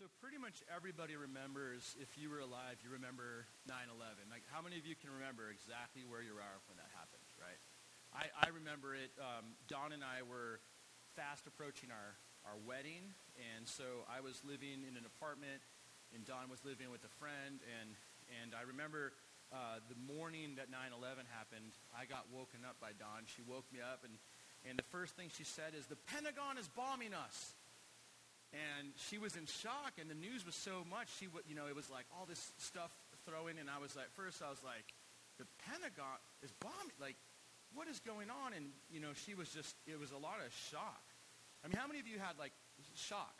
So pretty much everybody remembers, if you were alive, you remember 9-11. Like how many of you can remember exactly where you are when that happened, right? I, I remember it. Um, Dawn and I were fast approaching our, our wedding. And so I was living in an apartment and Dawn was living with a friend. And, and I remember uh, the morning that 9-11 happened, I got woken up by Dawn. She woke me up and, and the first thing she said is, the Pentagon is bombing us. And she was in shock, and the news was so much. She, you know, it was like all this stuff throwing, and I was like, first I was like, the Pentagon is bombing. Like, what is going on? And you know, she was just, it was a lot of shock. I mean, how many of you had like shock?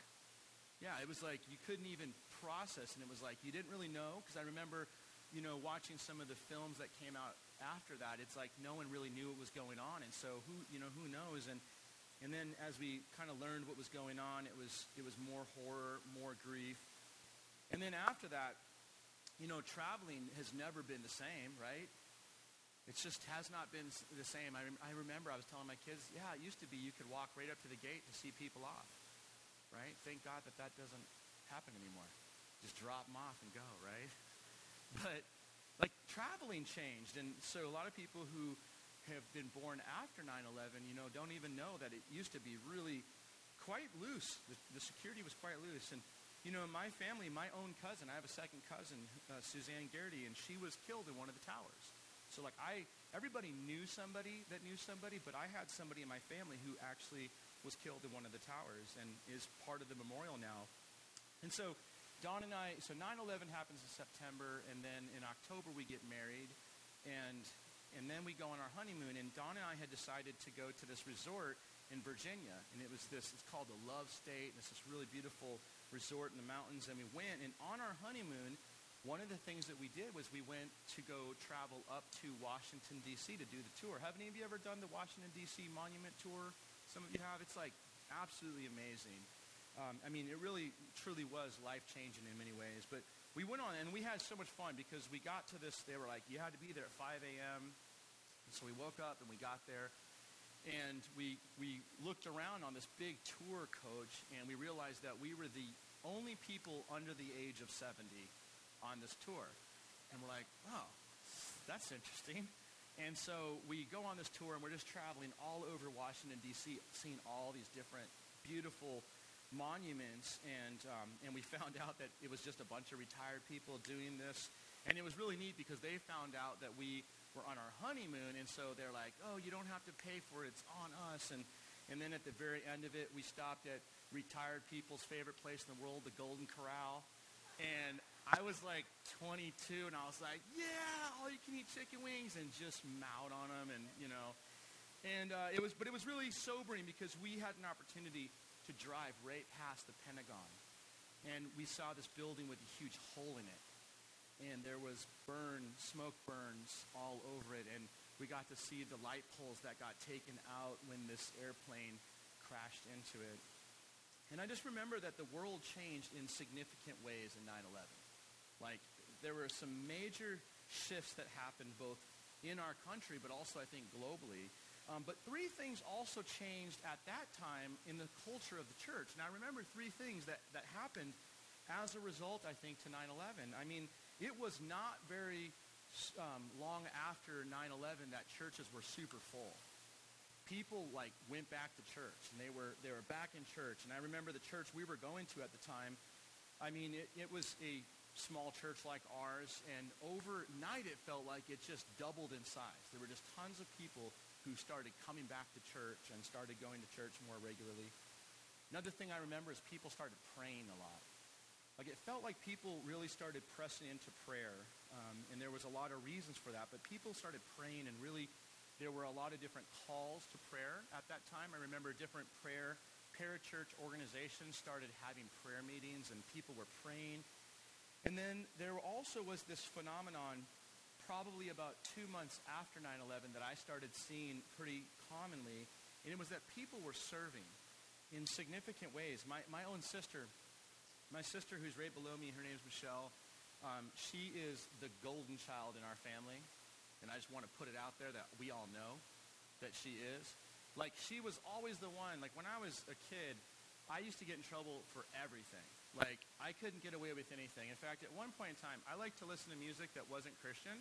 Yeah, it was like you couldn't even process, and it was like you didn't really know. Because I remember, you know, watching some of the films that came out after that. It's like no one really knew what was going on, and so who, you know, who knows? And and then as we kind of learned what was going on, it was, it was more horror, more grief. And then after that, you know, traveling has never been the same, right? It just has not been the same. I, rem- I remember I was telling my kids, yeah, it used to be you could walk right up to the gate to see people off, right? Thank God that that doesn't happen anymore. Just drop them off and go, right? But like traveling changed. And so a lot of people who have been born after 9-11, you know, don't even know that it used to be really quite loose. The, the security was quite loose. And, you know, in my family, my own cousin, I have a second cousin, uh, Suzanne Garrity, and she was killed in one of the towers. So, like, I, everybody knew somebody that knew somebody, but I had somebody in my family who actually was killed in one of the towers and is part of the memorial now. And so, Dawn and I, so 9-11 happens in September, and then in October we get married. And and then we go on our honeymoon, and Dawn and I had decided to go to this resort in Virginia. And it was this, it's called the Love State, and it's this really beautiful resort in the mountains. And we went, and on our honeymoon, one of the things that we did was we went to go travel up to Washington, D.C. to do the tour. Have any of you ever done the Washington, D.C. Monument Tour? Some of you have. It's like absolutely amazing. Um, I mean, it really, truly was life-changing in many ways. But we went on, and we had so much fun because we got to this. They were like, you had to be there at 5 a.m. So we woke up and we got there, and we we looked around on this big tour coach, and we realized that we were the only people under the age of 70 on this tour. And we're like, oh, that's interesting. And so we go on this tour, and we're just traveling all over Washington, D.C., seeing all these different beautiful monuments, and, um, and we found out that it was just a bunch of retired people doing this. And it was really neat because they found out that we were on our honeymoon, and so they're like, oh, you don't have to pay for it. It's on us. And, and then at the very end of it, we stopped at retired people's favorite place in the world, the Golden Corral. And I was like 22, and I was like, yeah, all you can eat chicken wings, and just mouth on them, and, you know. And uh, it was, but it was really sobering because we had an opportunity to drive right past the Pentagon. And we saw this building with a huge hole in it. And there was burn, smoke burns all over it. And we got to see the light poles that got taken out when this airplane crashed into it. And I just remember that the world changed in significant ways in 9-11. Like, there were some major shifts that happened both in our country, but also, I think, globally. Um, but three things also changed at that time in the culture of the church. Now, I remember three things that, that happened as a result, I think, to 9-11. I mean, it was not very um, long after 9-11 that churches were super full. People like went back to church and they were, they were back in church. And I remember the church we were going to at the time, I mean, it, it was a small church like ours. And overnight it felt like it just doubled in size. There were just tons of people who started coming back to church and started going to church more regularly. Another thing I remember is people started praying a lot. Like it felt like people really started pressing into prayer, um, and there was a lot of reasons for that. But people started praying, and really, there were a lot of different calls to prayer at that time. I remember different prayer parachurch organizations started having prayer meetings, and people were praying. And then there also was this phenomenon probably about two months after 9-11 that I started seeing pretty commonly, and it was that people were serving in significant ways. My, my own sister, my sister who's right below me, her name's Michelle, um, she is the golden child in our family, and I just want to put it out there that we all know that she is. Like, she was always the one, like when I was a kid, I used to get in trouble for everything. Like, I couldn't get away with anything. In fact, at one point in time, I liked to listen to music that wasn't Christian.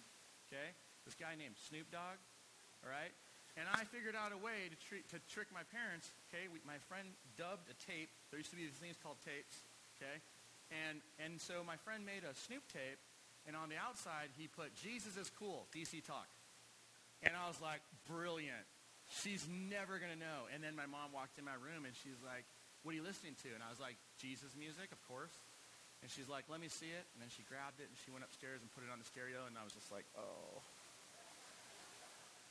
Okay? This guy named Snoop Dogg, all right? And I figured out a way to, treat, to trick my parents. Okay, we, my friend dubbed a tape. There used to be these things called tapes. Okay, and and so my friend made a Snoop tape, and on the outside he put "Jesus is cool, DC Talk," and I was like, brilliant. She's never gonna know. And then my mom walked in my room and she's like, "What are you listening to?" And I was like, "Jesus music, of course." And she's like, "Let me see it." And then she grabbed it and she went upstairs and put it on the stereo, and I was just like, "Oh."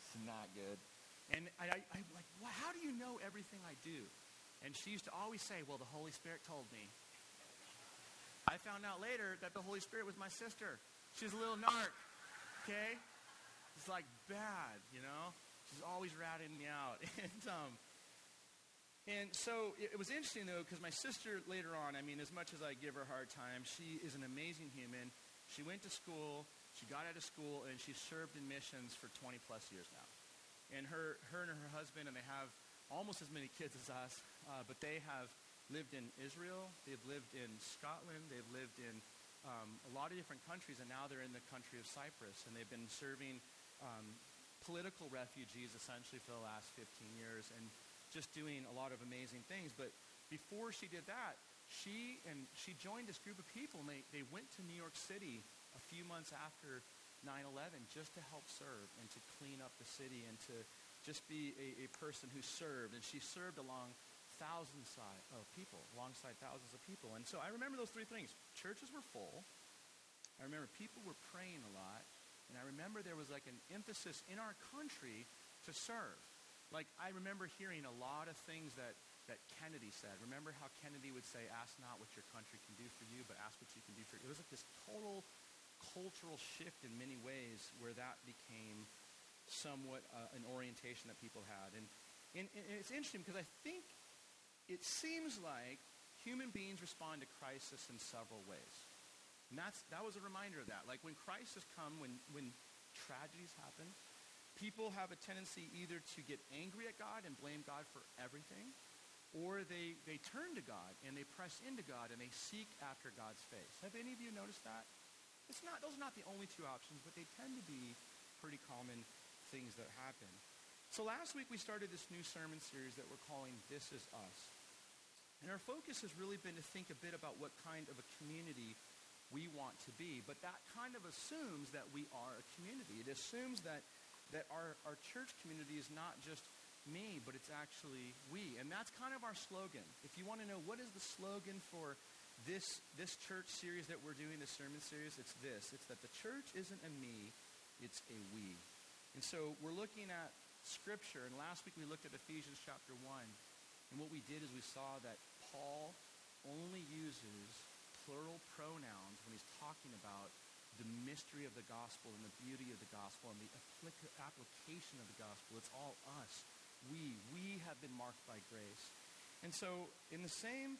It's not good. And I, I, I'm like, well, how do you know everything I do? And she used to always say, well, the Holy Spirit told me. I found out later that the Holy Spirit was my sister. She's a little narc, okay? It's like bad, you know? She's always ratting me out. and, um, and so it, was interesting, though, because my sister later on, I mean, as much as I give her a hard time, she is an amazing human. She went to school. She got out of school and she served in missions for 20 plus years now. And her, her and her husband, and they have almost as many kids as us, uh, but they have lived in Israel, they've lived in Scotland, they've lived in um, a lot of different countries, and now they're in the country of Cyprus, and they've been serving um, political refugees essentially for the last 15 years, and just doing a lot of amazing things. But before she did that, she and she joined this group of people, and they, they went to New York City a few months after 9-11 just to help serve and to clean up the city and to just be a, a person who served. And she served along thousands of people, alongside thousands of people. And so I remember those three things. Churches were full. I remember people were praying a lot. And I remember there was like an emphasis in our country to serve. Like I remember hearing a lot of things that, that Kennedy said. Remember how Kennedy would say, ask not what your country can do for you, but ask what you can do for you. It was like this total cultural shift in many ways where that became somewhat uh, an orientation that people had. And, and, and it's interesting because I think it seems like human beings respond to crisis in several ways. And that's, that was a reminder of that. Like when crisis come, when, when tragedies happen, people have a tendency either to get angry at God and blame God for everything, or they, they turn to God and they press into God and they seek after God's face. Have any of you noticed that? It's not, those are not the only two options, but they tend to be pretty common things that happen. So last week we started this new sermon series that we're calling This Is Us. And our focus has really been to think a bit about what kind of a community we want to be. But that kind of assumes that we are a community. It assumes that, that our, our church community is not just me, but it's actually we. And that's kind of our slogan. If you want to know what is the slogan for this, this church series that we're doing, this sermon series, it's this. It's that the church isn't a me, it's a we. And so we're looking at Scripture, and last week we looked at Ephesians chapter 1. And what we did is we saw that Paul only uses plural pronouns when he's talking about the mystery of the gospel and the beauty of the gospel and the application of the gospel. It's all us. We. We have been marked by grace. And so in the same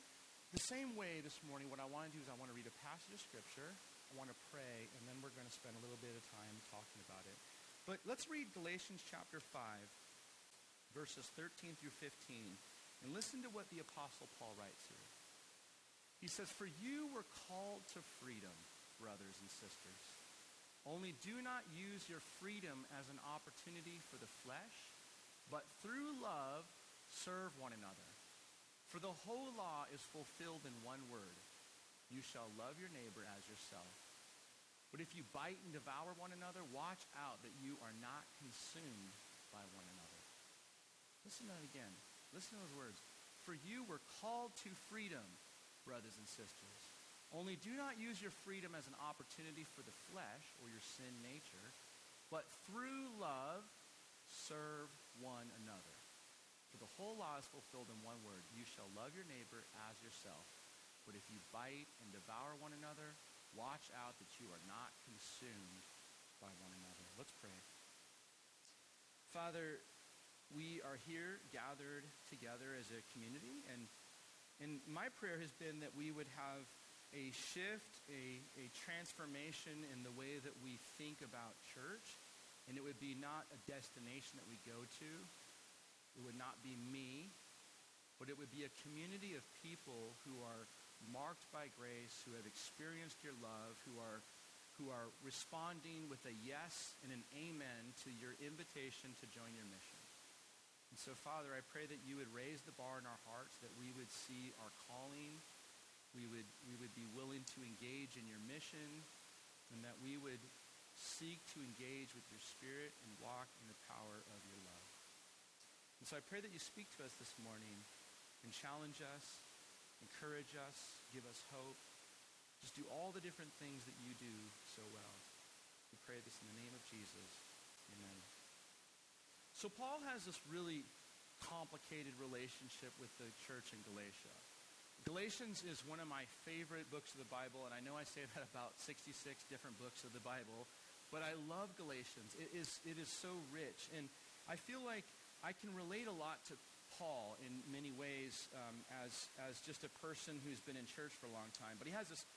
the same way this morning, what I want to do is I want to read a passage of Scripture, I want to pray, and then we're going to spend a little bit of time talking about it. But let's read Galatians chapter 5, verses 13 through 15, and listen to what the Apostle Paul writes here. He says, For you were called to freedom, brothers and sisters. Only do not use your freedom as an opportunity for the flesh, but through love serve one another. For the whole law is fulfilled in one word. You shall love your neighbor as yourself. But if you bite and devour one another, watch out that you are not consumed by one another. Listen to that again. Listen to those words. For you were called to freedom, brothers and sisters. Only do not use your freedom as an opportunity for the flesh or your sin nature, but through love serve one another. For the whole law is fulfilled in one word. You shall love your neighbor as yourself. But if you bite and devour one another, watch out that you are not consumed by one another. Let's pray. Father, we are here gathered together as a community, and, and my prayer has been that we would have a shift, a, a transformation in the way that we think about church, and it would be not a destination that we go to, it would not be me, but it would be a community of people who are marked by grace, who have experienced your love, who are, who are responding with a yes and an amen to your invitation to join your mission. And so, Father, I pray that you would raise the bar in our hearts, that we would see our calling, we would, we would be willing to engage in your mission, and that we would seek to engage with your spirit and walk in the power of your love. And so I pray that you speak to us this morning and challenge us, encourage us, give us hope. Just do all the different things that you do so well. We pray this in the name of Jesus. Amen. So Paul has this really complicated relationship with the church in Galatia. Galatians is one of my favorite books of the Bible, and I know I say that about 66 different books of the Bible, but I love Galatians. It is, it is so rich, and I feel like I can relate a lot to Paul in many ways um, as, as just a person who's been in church for a long time, but he has this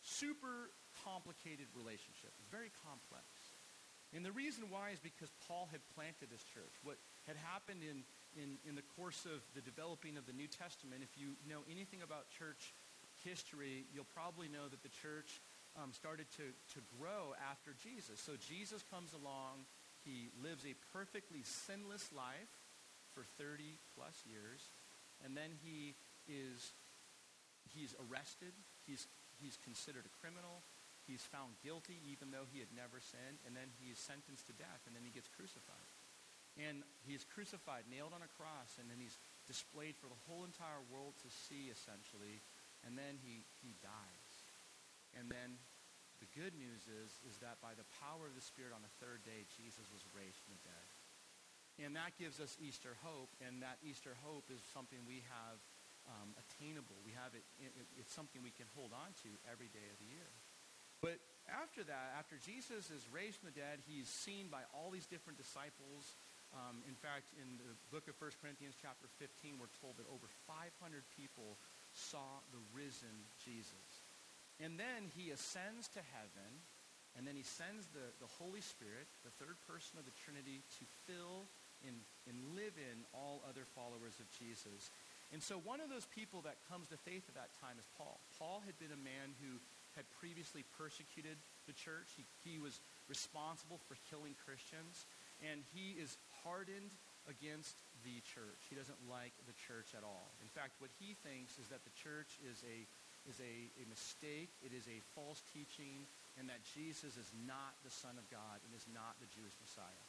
super complicated relationship. Very complex. And the reason why is because Paul had planted this church. What had happened in, in, in the course of the developing of the New Testament, if you know anything about church history, you'll probably know that the church um, started to, to grow after Jesus. So Jesus comes along. He lives a perfectly sinless life for 30 plus years. And then he is he's arrested. He's, he's considered a criminal. He's found guilty even though he had never sinned, and then he's sentenced to death, and then he gets crucified. And he's crucified, nailed on a cross, and then he's displayed for the whole entire world to see, essentially, and then he, he dies. And then the good news is, is that by the power of the Spirit on the third day, Jesus was raised from the dead. And that gives us Easter hope, and that Easter hope is something we have um, attainable. We have it, it, it's something we can hold on to every day of the year. But after that, after Jesus is raised from the dead, he's seen by all these different disciples. Um, in fact, in the book of 1 Corinthians chapter 15, we're told that over 500 people saw the risen Jesus. And then he ascends to heaven, and then he sends the, the Holy Spirit, the third person of the Trinity, to fill and, and live in all other followers of Jesus. And so one of those people that comes to faith at that time is Paul. Paul had been a man who had previously persecuted the church. He, he was responsible for killing Christians, and he is hardened against the church. He doesn't like the church at all. In fact, what he thinks is that the church is a is a, a mistake, it is a false teaching, and that Jesus is not the Son of God and is not the Jewish Messiah.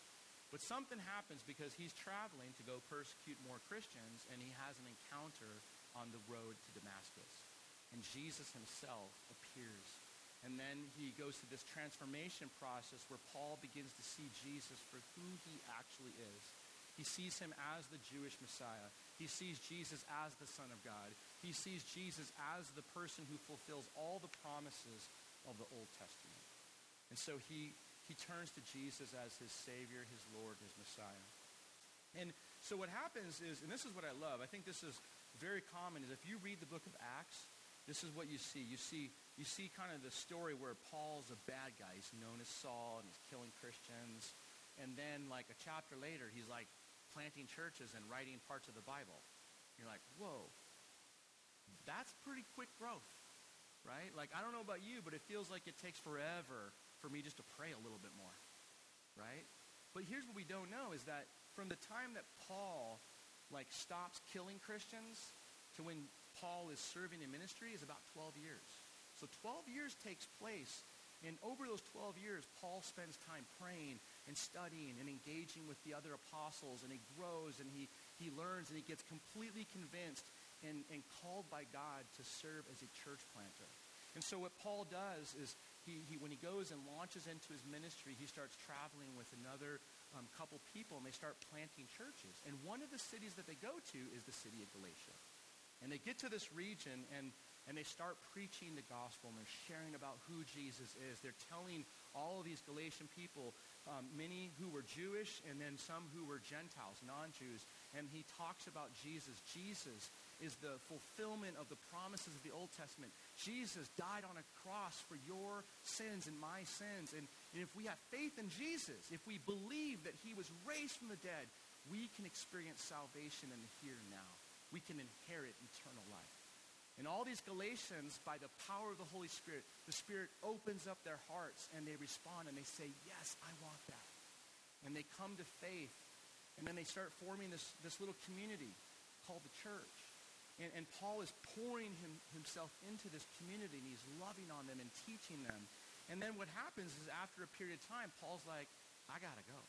But something happens because he's traveling to go persecute more Christians, and he has an encounter on the road to Damascus and Jesus himself appears. And then he goes through this transformation process where Paul begins to see Jesus for who he actually is. He sees him as the Jewish Messiah. He sees Jesus as the Son of God. He sees Jesus as the person who fulfills all the promises of the Old Testament. And so he, he turns to Jesus as his Savior, his Lord, his Messiah. And so what happens is, and this is what I love, I think this is very common, is if you read the book of Acts, this is what you see. You see, you see kind of the story where Paul's a bad guy. He's known as Saul and he's killing Christians. And then like a chapter later, he's like planting churches and writing parts of the Bible. You're like, whoa, that's pretty quick growth, right? Like, I don't know about you, but it feels like it takes forever for me just to pray a little bit more, right? But here's what we don't know is that from the time that Paul like stops killing Christians to when Paul is serving in ministry is about 12 years. So 12 years takes place. And over those 12 years, Paul spends time praying and studying and engaging with the other apostles. And he grows and he, he learns and he gets completely convinced and, and called by God to serve as a church planter. And so what Paul does is he, he, when he goes and launches into his ministry, he starts traveling with another um, couple people and they start planting churches. And one of the cities that they go to is the city of Galatia. And they get to this region and, and they start preaching the gospel and they're sharing about who Jesus is. They're telling all of these Galatian people, um, many who were Jewish and then some who were Gentiles, non-Jews. And he talks about Jesus. Jesus is the fulfillment of the promises of the Old Testament. Jesus died on a cross for your sins and my sins. And, and if we have faith in Jesus, if we believe that he was raised from the dead, we can experience salvation in the here and now we can inherit eternal life. And all these Galatians, by the power of the Holy Spirit, the Spirit opens up their hearts and they respond and they say, yes, I want that. And they come to faith. And then they start forming this, this little community called the church. And, and Paul is pouring him, himself into this community and he's loving on them and teaching them. And then what happens is after a period of time, Paul's like, I got to go.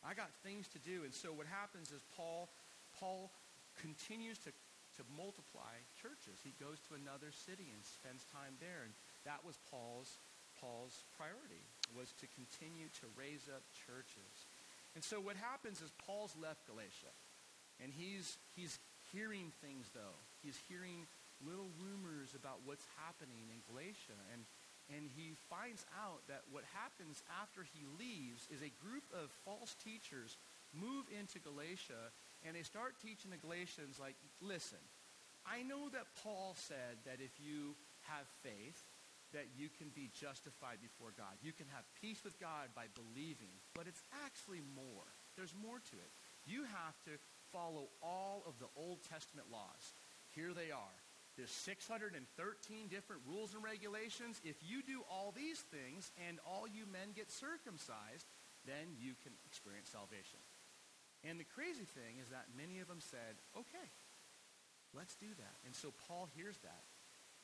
I got things to do. And so what happens is Paul, Paul continues to to multiply churches. He goes to another city and spends time there. And that was Paul's, Paul's priority, was to continue to raise up churches. And so what happens is Paul's left Galatia. And he's, he's hearing things, though. He's hearing little rumors about what's happening in Galatia. And, and he finds out that what happens after he leaves is a group of false teachers move into Galatia and they start teaching the Galatians like, listen, I know that Paul said that if you have faith, that you can be justified before God. You can have peace with God by believing. But it's actually more. There's more to it. You have to follow all of the Old Testament laws. Here they are. There's 613 different rules and regulations. If you do all these things and all you men get circumcised, then you can experience salvation. And the crazy thing is that many of them said, okay, let's do that. And so Paul hears that.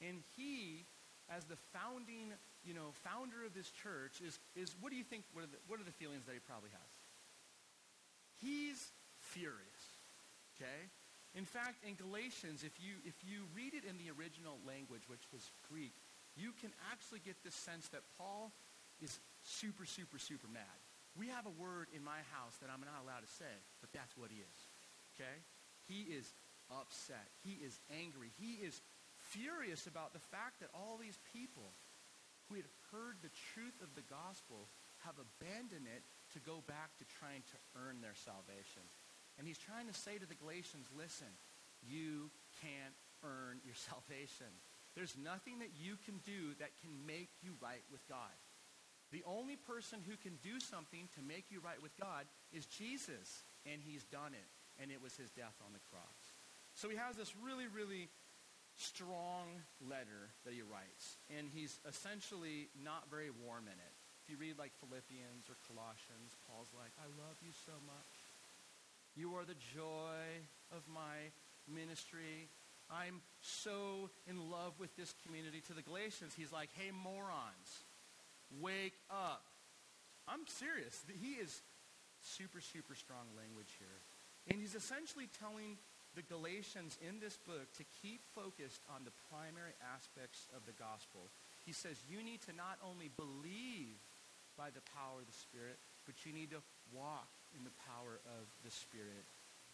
And he, as the founding, you know, founder of this church, is, is what do you think, what are, the, what are the feelings that he probably has? He's furious, okay? In fact, in Galatians, if you, if you read it in the original language, which was Greek, you can actually get this sense that Paul is super, super, super mad. We have a word in my house that I'm not allowed to say, but that's what he is. Okay? He is upset. He is angry. He is furious about the fact that all these people who had heard the truth of the gospel have abandoned it to go back to trying to earn their salvation. And he's trying to say to the Galatians, listen, you can't earn your salvation. There's nothing that you can do that can make you right with God. The only person who can do something to make you right with God is Jesus, and he's done it, and it was his death on the cross. So he has this really, really strong letter that he writes, and he's essentially not very warm in it. If you read like Philippians or Colossians, Paul's like, I love you so much. You are the joy of my ministry. I'm so in love with this community. To the Galatians, he's like, hey, morons Wake up. I'm serious. He is super, super strong language here. And he's essentially telling the Galatians in this book to keep focused on the primary aspects of the gospel. He says you need to not only believe by the power of the Spirit, but you need to walk in the power of the Spirit.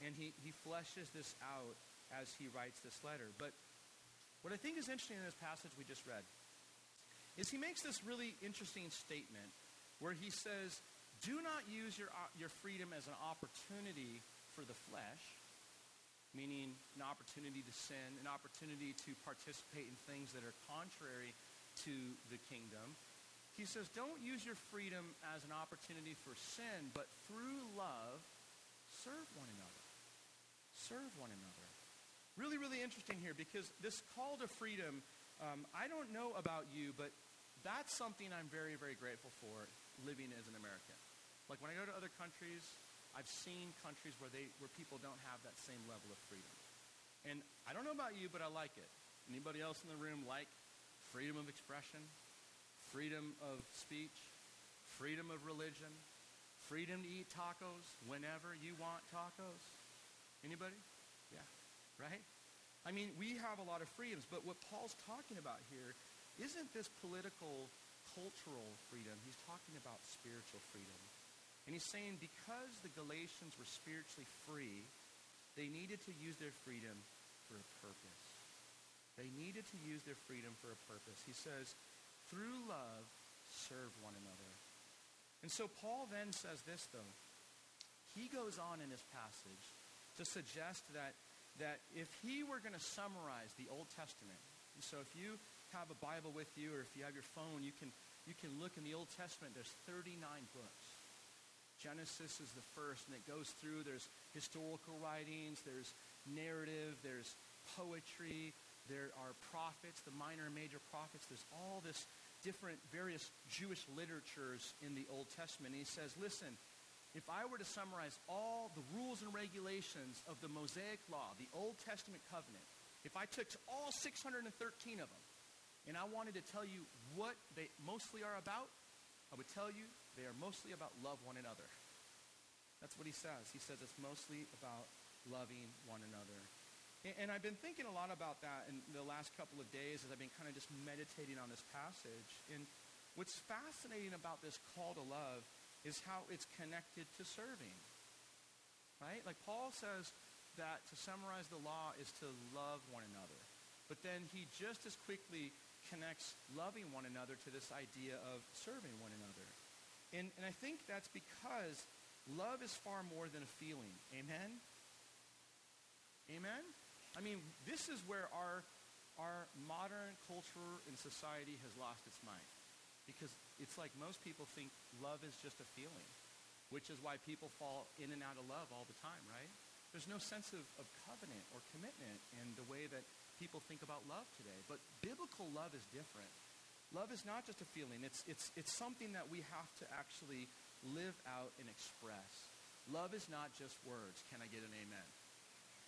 And he, he fleshes this out as he writes this letter. But what I think is interesting in this passage we just read is he makes this really interesting statement where he says, do not use your, uh, your freedom as an opportunity for the flesh, meaning an opportunity to sin, an opportunity to participate in things that are contrary to the kingdom. He says, don't use your freedom as an opportunity for sin, but through love, serve one another. Serve one another. Really, really interesting here because this call to freedom, um, I don't know about you, but that's something I'm very, very grateful for living as an American. Like when I go to other countries, I've seen countries where, they, where people don't have that same level of freedom. And I don't know about you, but I like it. Anybody else in the room like freedom of expression, freedom of speech, freedom of religion, freedom to eat tacos whenever you want tacos? Anybody? Yeah, right? I mean, we have a lot of freedoms, but what Paul's talking about here isn't this political, cultural freedom. He's talking about spiritual freedom. And he's saying because the Galatians were spiritually free, they needed to use their freedom for a purpose. They needed to use their freedom for a purpose. He says, through love, serve one another. And so Paul then says this, though. He goes on in this passage to suggest that, that if he were going to summarize the Old Testament, so if you have a Bible with you or if you have your phone, you can, you can look in the Old Testament. There's 39 books. Genesis is the first, and it goes through. There's historical writings, there's narrative, there's poetry, there are prophets, the minor and major prophets. There's all this different various Jewish literatures in the Old Testament. And he says, listen, if I were to summarize all the rules and regulations of the Mosaic Law, the Old Testament covenant, if I took all 613 of them and I wanted to tell you what they mostly are about, I would tell you they are mostly about love one another. That's what he says. He says it's mostly about loving one another. And I've been thinking a lot about that in the last couple of days as I've been kind of just meditating on this passage. And what's fascinating about this call to love is how it's connected to serving. Right? Like Paul says that to summarize the law is to love one another. But then he just as quickly connects loving one another to this idea of serving one another. And, and I think that's because love is far more than a feeling. Amen? Amen? I mean, this is where our, our modern culture and society has lost its mind. Because it's like most people think love is just a feeling, which is why people fall in and out of love all the time, right? There's no sense of, of covenant or commitment in the way that people think about love today. But biblical love is different. Love is not just a feeling. It's, it's, it's something that we have to actually live out and express. Love is not just words. Can I get an amen?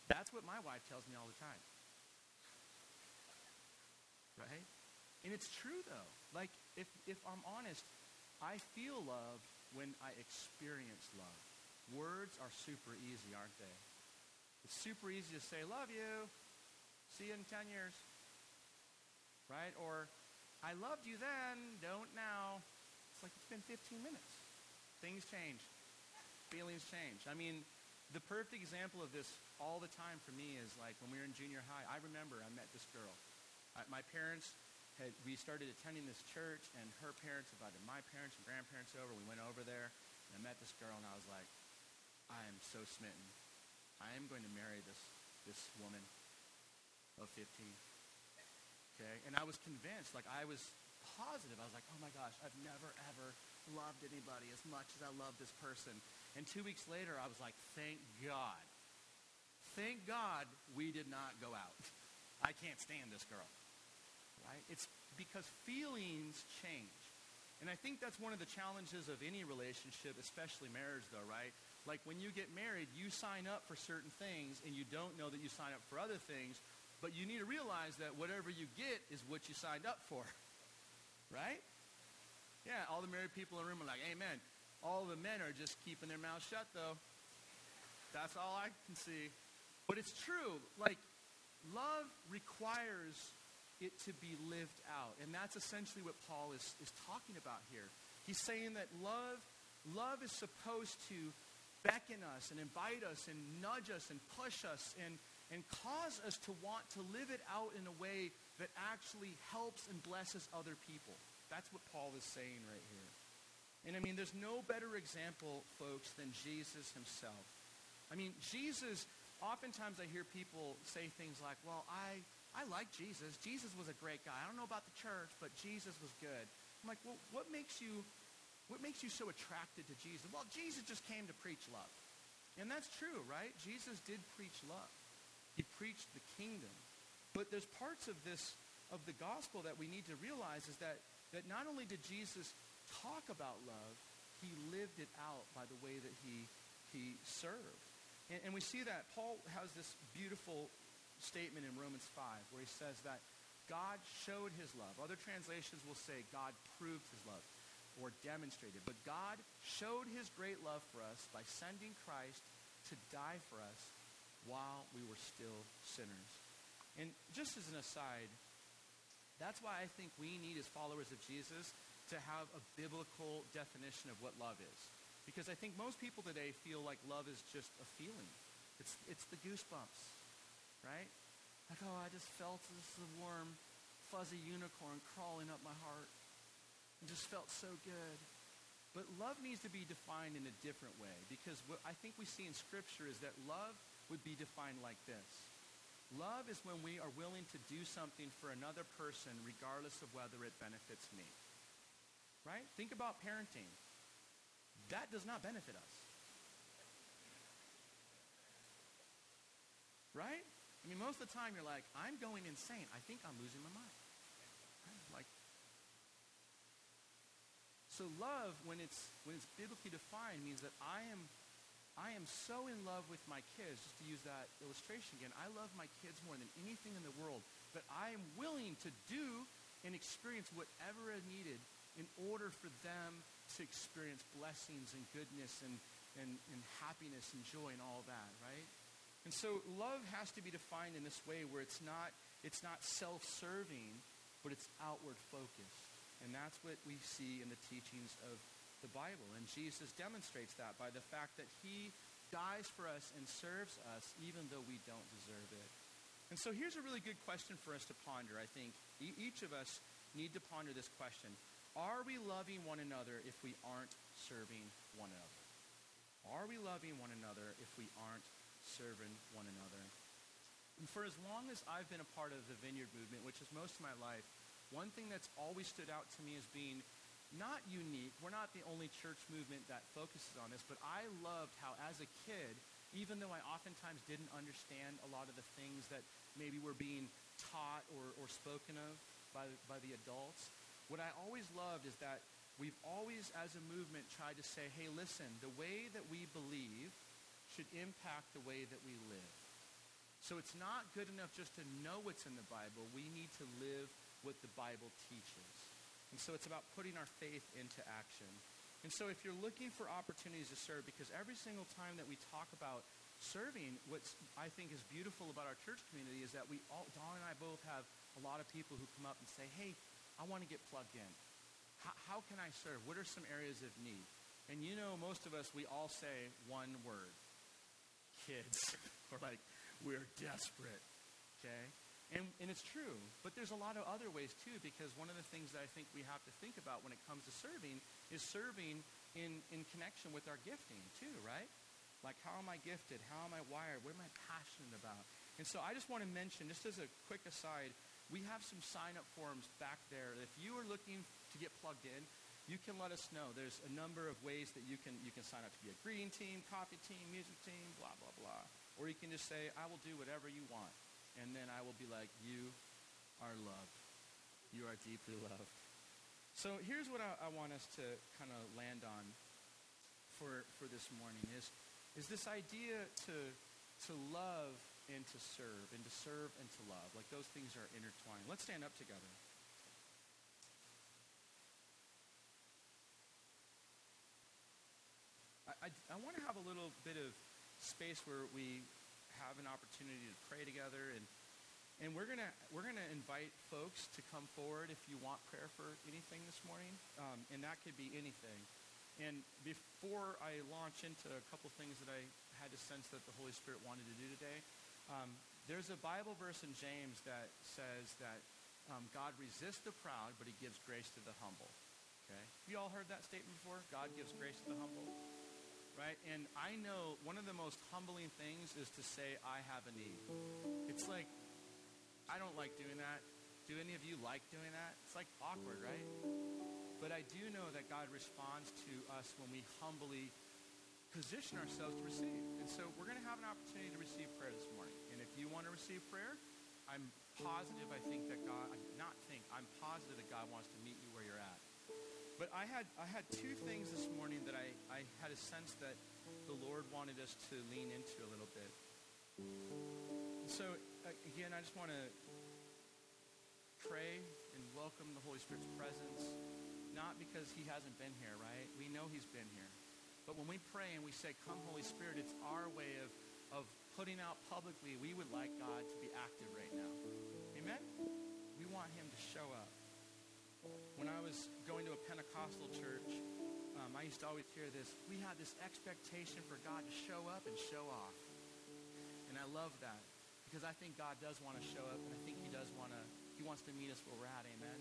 That's what my wife tells me all the time. Right? And it's true though. Like if if I'm honest, I feel love when I experience love. Words are super easy, aren't they? It's super easy to say, love you. See you in 10 years. Right? Or, I loved you then, don't now. It's like it's been 15 minutes. Things change. Feelings change. I mean, the perfect example of this all the time for me is like when we were in junior high. I remember I met this girl. My parents had, we started attending this church, and her parents invited my parents and grandparents over. We went over there, and I met this girl, and I was like, I am so smitten. I am going to marry this, this woman of 15. Okay? And I was convinced, like I was positive. I was like, oh my gosh, I've never, ever loved anybody as much as I love this person. And two weeks later, I was like, thank God. Thank God we did not go out. I can't stand this girl. Right? It's because feelings change. And I think that's one of the challenges of any relationship, especially marriage though, right? Like when you get married, you sign up for certain things and you don't know that you sign up for other things, but you need to realize that whatever you get is what you signed up for. Right? Yeah, all the married people in the room are like, amen. All the men are just keeping their mouths shut, though. That's all I can see. But it's true. Like, love requires it to be lived out. And that's essentially what Paul is, is talking about here. He's saying that love, love is supposed to beckon us and invite us and nudge us and push us and, and cause us to want to live it out in a way that actually helps and blesses other people. That's what Paul is saying right here. And I mean, there's no better example, folks, than Jesus himself. I mean, Jesus, oftentimes I hear people say things like, well, I, I like Jesus. Jesus was a great guy. I don't know about the church, but Jesus was good. I'm like, well, what makes you, what makes you so attracted to Jesus? Well, Jesus just came to preach love. And that's true, right? Jesus did preach love. He preached the kingdom. But there's parts of this, of the gospel that we need to realize is that, that not only did Jesus talk about love, he lived it out by the way that he, he served. And, and we see that Paul has this beautiful statement in Romans 5 where he says that God showed his love. Other translations will say God proved his love or demonstrated. But God showed his great love for us by sending Christ to die for us while we were still sinners. And just as an aside, that's why I think we need as followers of Jesus to have a biblical definition of what love is. Because I think most people today feel like love is just a feeling. It's, it's the goosebumps, right? Like, oh, I just felt this warm, fuzzy unicorn crawling up my heart. It just felt so good. But love needs to be defined in a different way because what I think we see in Scripture is that love would be defined like this. Love is when we are willing to do something for another person regardless of whether it benefits me. Right? Think about parenting. That does not benefit us. Right? I mean, most of the time you're like, I'm going insane. I think I'm losing my mind. Like, so love, when it's when it's biblically defined, means that I am I am so in love with my kids, just to use that illustration again. I love my kids more than anything in the world, but I am willing to do and experience whatever is needed in order for them to experience blessings and goodness and, and, and happiness and joy and all that, right? And so love has to be defined in this way where it's not, it's not self-serving, but it's outward focused. And that's what we see in the teachings of the Bible. And Jesus demonstrates that by the fact that he dies for us and serves us even though we don't deserve it. And so here's a really good question for us to ponder, I think. E- each of us need to ponder this question. Are we loving one another if we aren't serving one another? Are we loving one another if we aren't serving one another? And for as long as I've been a part of the Vineyard movement, which is most of my life, one thing that's always stood out to me as being not unique. We're not the only church movement that focuses on this, but I loved how as a kid, even though I oftentimes didn't understand a lot of the things that maybe were being taught or, or spoken of by, by the adults, what I always loved is that we've always, as a movement, tried to say, hey, listen, the way that we believe should impact the way that we live. So it's not good enough just to know what's in the Bible. We need to live what the Bible teaches. And so it's about putting our faith into action. And so if you're looking for opportunities to serve, because every single time that we talk about serving, what I think is beautiful about our church community is that we all, Dawn and I both have a lot of people who come up and say, hey, I want to get plugged in. How, how can I serve? What are some areas of need? And you know, most of us, we all say one word. Kids. we're like, we're desperate. Okay? And, and it's true, but there's a lot of other ways too, because one of the things that I think we have to think about when it comes to serving is serving in, in connection with our gifting too, right? Like, how am I gifted? How am I wired? What am I passionate about? And so I just want to mention, just as a quick aside, we have some sign-up forms back there. If you are looking to get plugged in, you can let us know. There's a number of ways that you can, you can sign up to be a green team, coffee team, music team, blah, blah, blah. Or you can just say, I will do whatever you want and then I will be like, You are loved. You are deeply loved. So here's what I, I want us to kind of land on for, for this morning is, is this idea to, to love and to serve, and to serve and to love. Like those things are intertwined. Let's stand up together. I, I, I want to have a little bit of space where we have an opportunity to pray together and and we're gonna we're gonna invite folks to come forward if you want prayer for anything this morning, um, and that could be anything. And before I launch into a couple things that I had a sense that the Holy Spirit wanted to do today, um, there's a Bible verse in James that says that um, God resists the proud, but He gives grace to the humble. Okay, you all heard that statement before? God gives grace to the humble right? And I know one of the most humbling things is to say, I have a need. It's like, I don't like doing that. Do any of you like doing that? It's like awkward, right? But I do know that God responds to us when we humbly position ourselves to receive. And so we're going to have an opportunity to receive prayer this morning. And if you want to receive prayer, I'm positive I think that God, not think, I'm positive that God wants to meet you where you're at. But I had, I had two things this morning that I, I had a sense that the Lord wanted us to lean into a little bit. So, uh, again, I just want to pray and welcome the Holy Spirit's presence, not because he hasn't been here, right? We know he's been here. But when we pray and we say, Come, Holy Spirit, it's our way of, of putting out publicly, we would like God to be active right now. Amen? We want him to show up. When I was going to a Pentecostal church, um, I used to always hear this. We had this expectation for God to show up and show off. And I love that because I think God does want to show up and I think he does want to, he wants to meet us where we're at. Amen.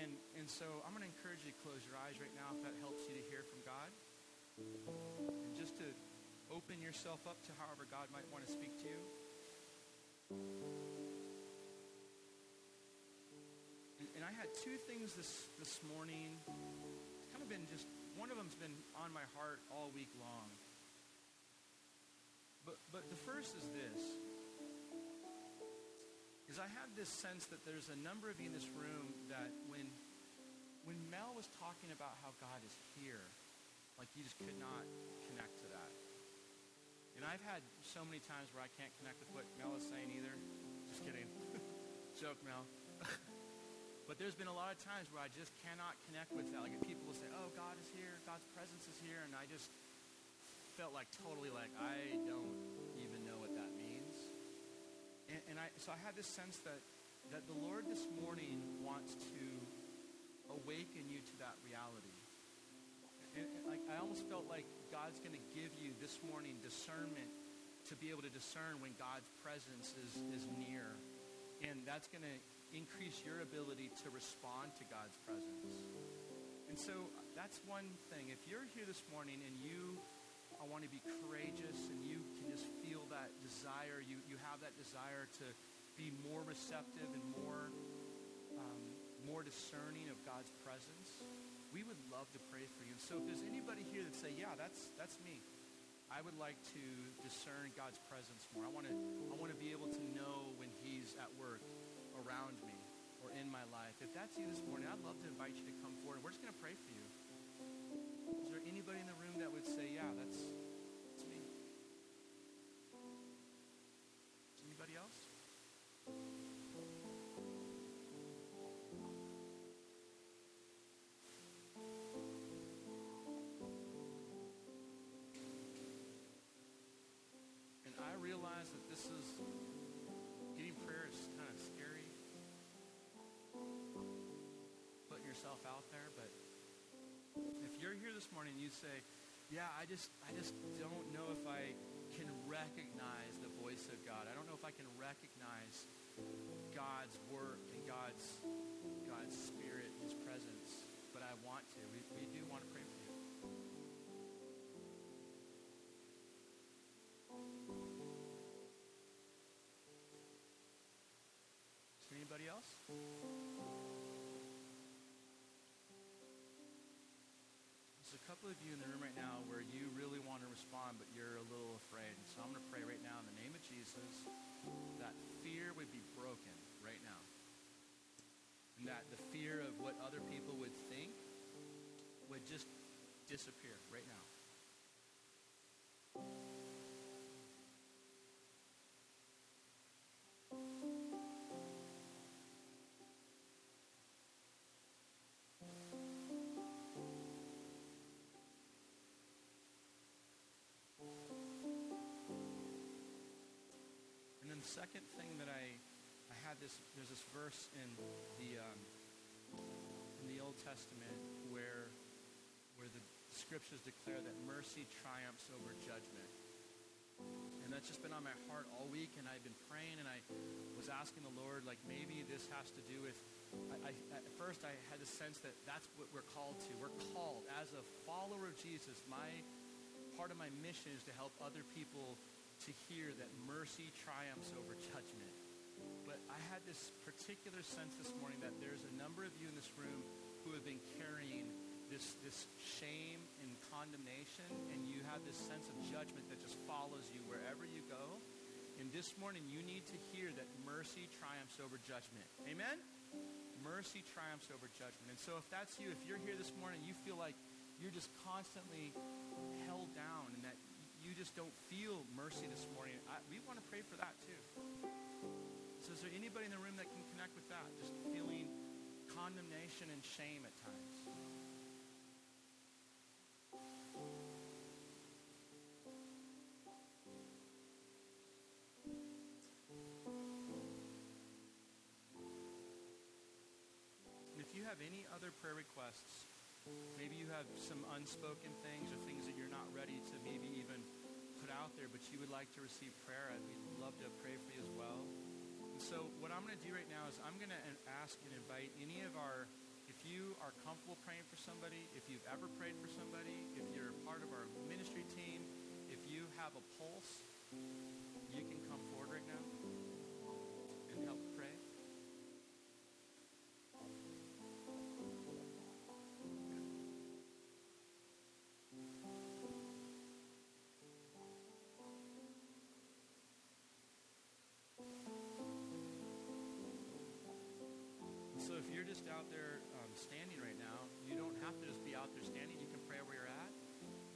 And, and so I'm going to encourage you to close your eyes right now if that helps you to hear from God. And just to open yourself up to however God might want to speak to you. And I had two things this, this morning. It's kind of been just, one of them's been on my heart all week long. But, but the first is this. is I have this sense that there's a number of you in this room that when, when Mel was talking about how God is here, like you just could not connect to that. And I've had so many times where I can't connect with what Mel is saying either. Just kidding. Joke, Mel. but there's been a lot of times where I just cannot connect with that. Like people will say, oh, God is here, God's presence is here, and I just felt like totally like I don't even know what that means. And, and I, so I had this sense that, that the Lord this morning wants to awaken you to that reality. And, and like I almost felt like God's going to give you this morning discernment to be able to discern when God's presence is, is near. And that's going to increase your ability to respond to God's presence. And so that's one thing. If you're here this morning and you I want to be courageous and you can just feel that desire, you, you have that desire to be more receptive and more, um, more discerning of God's presence, we would love to pray for you. And so if there's anybody here that say, yeah, that's, that's me. I would like to discern God's presence more. I want to, I want to be able to know when he's at work around me or in my life. If that's you this morning, I'd love to invite you to come forward. We're just going to pray for you. Is there anybody in the room that would say, yeah, that's, that's this morning you say, yeah, I just, I just don't know if I can recognize the voice of God. I don't know if I can recognize God's work and God's, God's spirit, his presence, but I want Of you in the room right now where you really want to respond, but you're a little afraid. So I'm going to pray right now in the name of Jesus that fear would be broken right now. And that the fear of what other people would think would just disappear right now. The second thing that I, I had this, there's this verse in the, um, in the Old Testament where, where the scriptures declare that mercy triumphs over judgment. And that's just been on my heart all week, and I've been praying, and I was asking the Lord, like maybe this has to do with. I, I, at first, I had the sense that that's what we're called to. We're called as a follower of Jesus. My part of my mission is to help other people to hear that mercy triumphs over judgment. But I had this particular sense this morning that there's a number of you in this room who have been carrying this, this shame and condemnation, and you have this sense of judgment that just follows you wherever you go. And this morning, you need to hear that mercy triumphs over judgment. Amen? Mercy triumphs over judgment. And so if that's you, if you're here this morning, you feel like you're just constantly held down and that you just don't feel mercy this morning, I, we want to pray for that too. So is there anybody in the room that can connect with that? Just feeling condemnation and shame at times. If you have any other prayer requests, maybe you have some unspoken things or things that you're not ready to maybe put out there, but you would like to receive prayer, I'd love to pray for you as well. And so what I'm going to do right now is I'm going to ask and invite any of our, if you are comfortable praying for somebody, if you've ever prayed for somebody, if you're part of our ministry team, if you have a pulse, you can come forward right now and help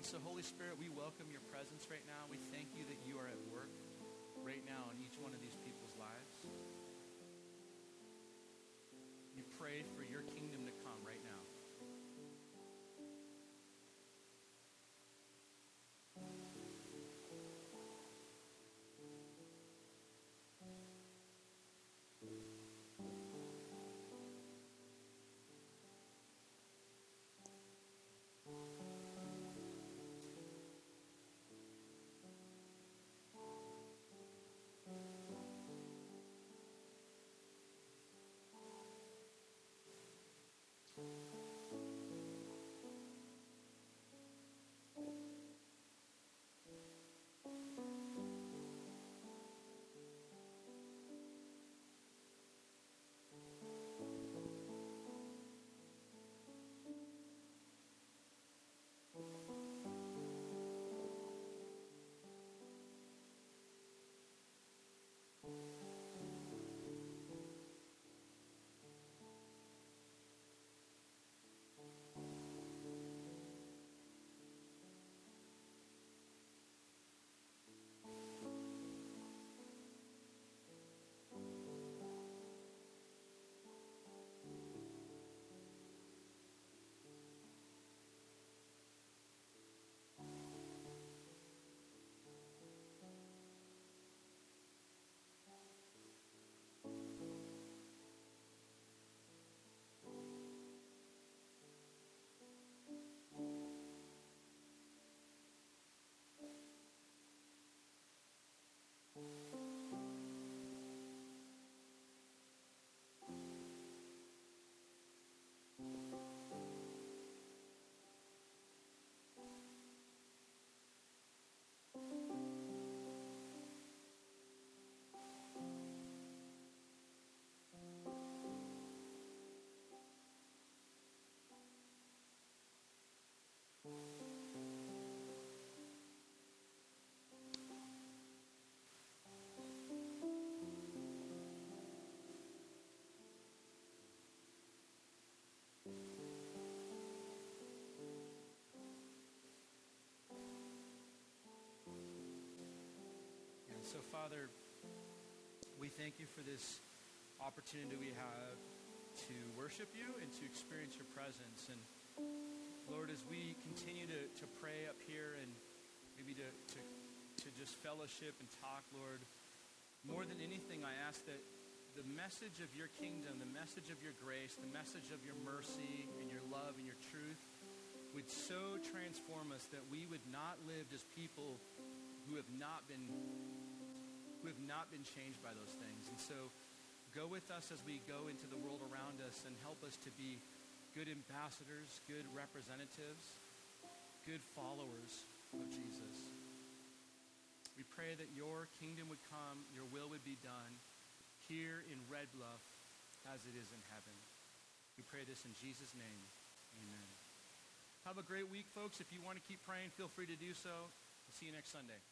so, Holy Spirit, we welcome your presence right now. We thank you that you are at work right now in each one of these people's lives. We pray for your kingdom Father, we thank you for this opportunity we have to worship you and to experience your presence. And Lord, as we continue to, to pray up here and maybe to, to, to just fellowship and talk, Lord, more than anything, I ask that the message of your kingdom, the message of your grace, the message of your mercy and your love and your truth would so transform us that we would not live as people who have not been who have not been changed by those things. And so go with us as we go into the world around us and help us to be good ambassadors, good representatives, good followers of Jesus. We pray that your kingdom would come, your will would be done here in Red Bluff as it is in heaven. We pray this in Jesus' name. Amen. Have a great week, folks. If you want to keep praying, feel free to do so. We'll see you next Sunday.